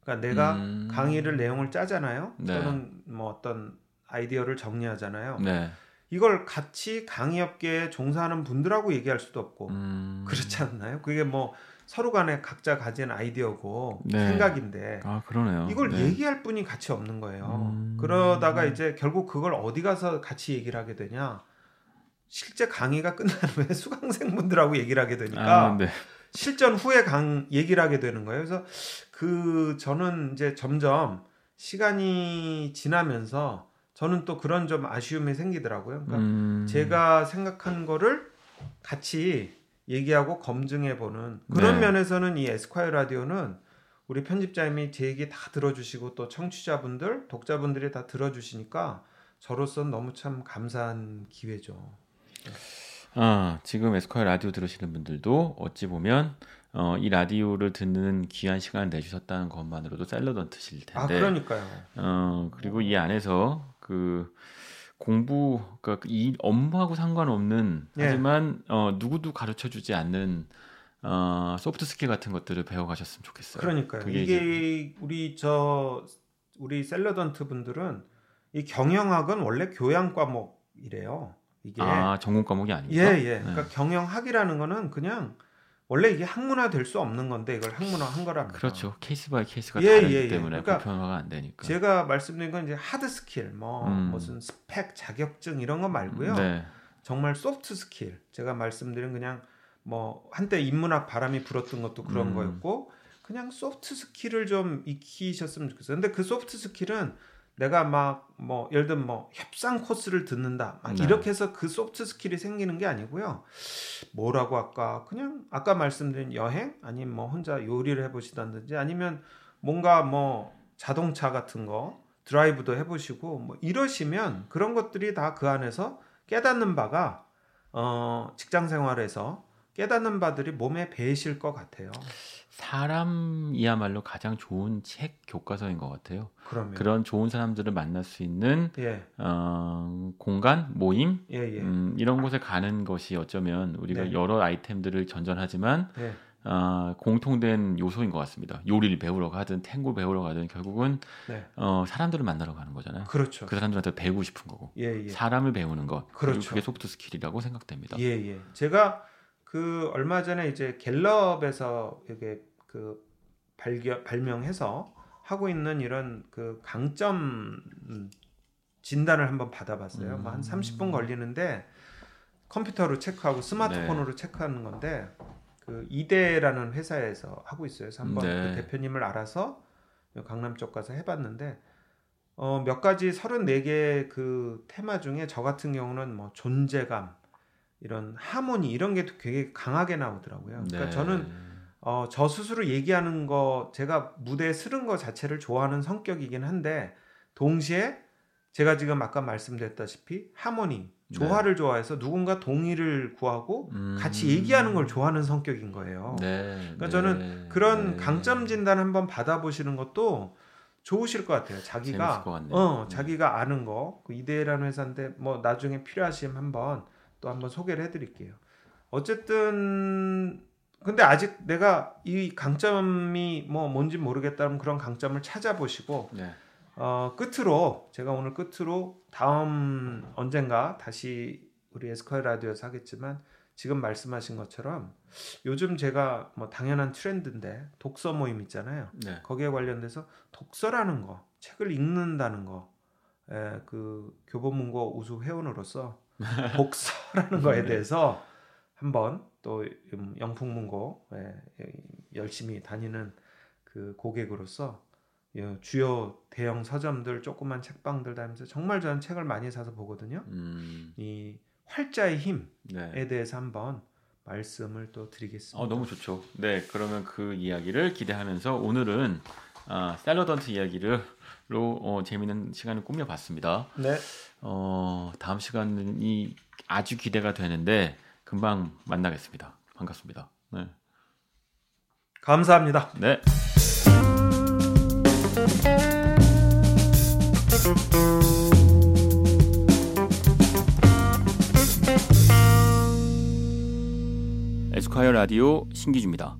그러니까 내가 음. 강의를 내용을 짜잖아요. 네. 또는 뭐 어떤 아이디어를 정리하잖아요. 네. 이걸 같이 강의업계에 종사하는 분들하고 얘기할 수도 없고 음. 그렇지 않나요? 그게 뭐 서로 간에 각자 가진 아이디어고 네. 생각인데 아 그러네요. 이걸 네. 얘기할 분이 같이 없는 거예요. 음. 그러다가 이제 결국 그걸 어디 가서 같이 얘기를 하게 되냐? 실제 강의가 끝난 후에 수강생분들하고 얘기를 하게 되니까 아, 네. 실전 후에 강 얘기를 하게 되는 거예요. 그래서 그 저는 이제 점점 시간이 지나면서 저는 또 그런 좀 아쉬움이 생기더라고요. 그러니까 음. 제가 생각한 거를 같이 얘기하고 검증해 보는 그런 네. 면에서는 이 에스콰이어 라디오는 우리 편집자님이 제 얘기 다 들어주시고 또 청취자분들, 독자분들이 다 들어주시니까 저로서는 너무 참 감사한 기회죠. 아, 지금 에스콰이어 라디오 들으시는 분들도 어찌 보면 어, 이 라디오를 듣는 귀한 시간을 내주셨다는 것만으로도 샐러던트실 텐데. 아 그러니까요. 어, 그리고 이 안에서 그 공부, 그러니까 이 업무하고 상관없는 예. 하지만 어, 누구도 가르쳐 주지 않는 어, 소프트 스킬 같은 것들을 배워 가셨으면 좋겠어요. 그러니까요. 이게 우리 저 우리 샐러던트 분들은 이 경영학은 원래 교양 과목이래요. 이게 아, 전공 과목이 예, 아닙니까? 예. 그러니까 경영학이라는 거는 그냥 원래 이게 학문화 될 수 없는 건데 이걸 학문화 한 거랍니다. 그렇죠. case by case가 예, 다르기 예, 예. 때문에 그러니까 보편화가 안 되니까. 제가 말씀드린 건 이제 hard skill, 뭐 음. 무슨 스펙, 자격증 이런 거 말고요. 네. 정말 soft skill. 제가 말씀드린 그냥 뭐 한때 인문학 바람이 불었던 것도 그런 음. 거였고 그냥 soft skill을 좀 익히셨으면 좋겠어요. 근데 그 soft skill은 내가 막 뭐 예를 들면 뭐 협상 코스를 듣는다 막 네. 이렇게 해서 그 soft skill이 생기는 게 아니고요. 뭐라고 아까 그냥 아까 말씀드린 여행 아니면 뭐 혼자 요리를 해보시다든지 아니면 뭔가 뭐 자동차 같은 거 드라이브도 해보시고 뭐 이러시면 그런 것들이 다 그 안에서 깨닫는 바가 어 직장 생활에서 깨닫는 바들이 몸에 배실 것 같아요. 사람이야말로 가장 좋은 책 교과서인 것 같아요. 그러면 그런 좋은 사람들을 만날 수 있는 예, 어, 공간, 모임 예, 예, 음, 이런 곳에 가는 것이 어쩌면 우리가 네. 여러 아이템들을 전전하지만 예, 어, 공통된 요소인 것 같습니다. 요리를 배우러 가든 탱고 배우러 가든 결국은 네, 어, 사람들을 만나러 가는 거잖아요. 그렇죠. 그 사람들한테 배우고 싶은 거고 예, 예, 사람을 배우는 것 그렇죠. 그게 soft skill이라고 생각됩니다. 예, 예. 제가 그 얼마 전에 이제 갤럽에서 이게 그 발견 발명해서 하고 있는 이런 그 강점 음, 진단을 한번 받아봤어요. 음. 뭐한 30분 걸리는데 컴퓨터로 체크하고 스마트폰으로 네. 체크하는 건데 그 이대라는 회사에서 하고 있어요. 그래서 한번 네. 그 대표님을 알아서 강남 쪽 가서 해봤는데 어, 몇 가지 34개 그 테마 중에 저 같은 경우는 뭐 존재감, 이런 하모니 이런 게 되게 강하게 나오더라고요. 그러니까 네. 저는 어, 저 스스로 얘기하는 거 제가 무대에 쓰는 거 자체를 좋아하는 성격이긴 한데 동시에 제가 지금 아까 말씀드렸다시피 하모니 조화를 좋아해서 누군가 동의를 구하고 네. 음. 같이 얘기하는 걸 좋아하는 성격인 거예요. 네. 그러니까 네. 저는 그런 네. 강점 진단 한번 받아보시는 것도 좋으실 것 같아요. 자기가 것. 어 음. 자기가 아는 거, 그 이데라는 회사인데 뭐 나중에 필요하시면 한번 또 한번 소개를 해드릴게요. 어쨌든 근데 아직 내가 이 강점이 뭐 뭔지 모르겠다면 그런 강점을 찾아보시고 네. 어 끝으로 제가 오늘 끝으로 다음 언젠가 다시 우리 에스컬 라디오에서 하겠지만 지금 말씀하신 것처럼 요즘 제가 뭐 당연한 트렌드인데 독서 모임 있잖아요. 네. 거기에 관련돼서 독서라는 거, 책을 읽는다는 거, 에, 그 교보문고 우수 회원으로서 독서라는 거에 네. 대해서 한번 또 음, 영풍문고 에, 열심히 다니는 그 고객으로서 예, 주요 대형 서점들, 조그만 책방들 다니면서 정말 저는 책을 많이 사서 보거든요. 음. 이 활자의 힘에 네. 대해서 한번 말씀을 또 드리겠습니다. 어 너무 좋죠. 네, 그러면 그 이야기를 기대하면서 오늘은 아, 샐러던트 이야기를로 어, 재미있는 시간을 꾸며봤습니다. 네. 어, 다음 시간이 아주 기대가 되는데 금방 만나겠습니다. 반갑습니다. 네. 감사합니다. 네. 에스콰이어 라디오 신기주입니다.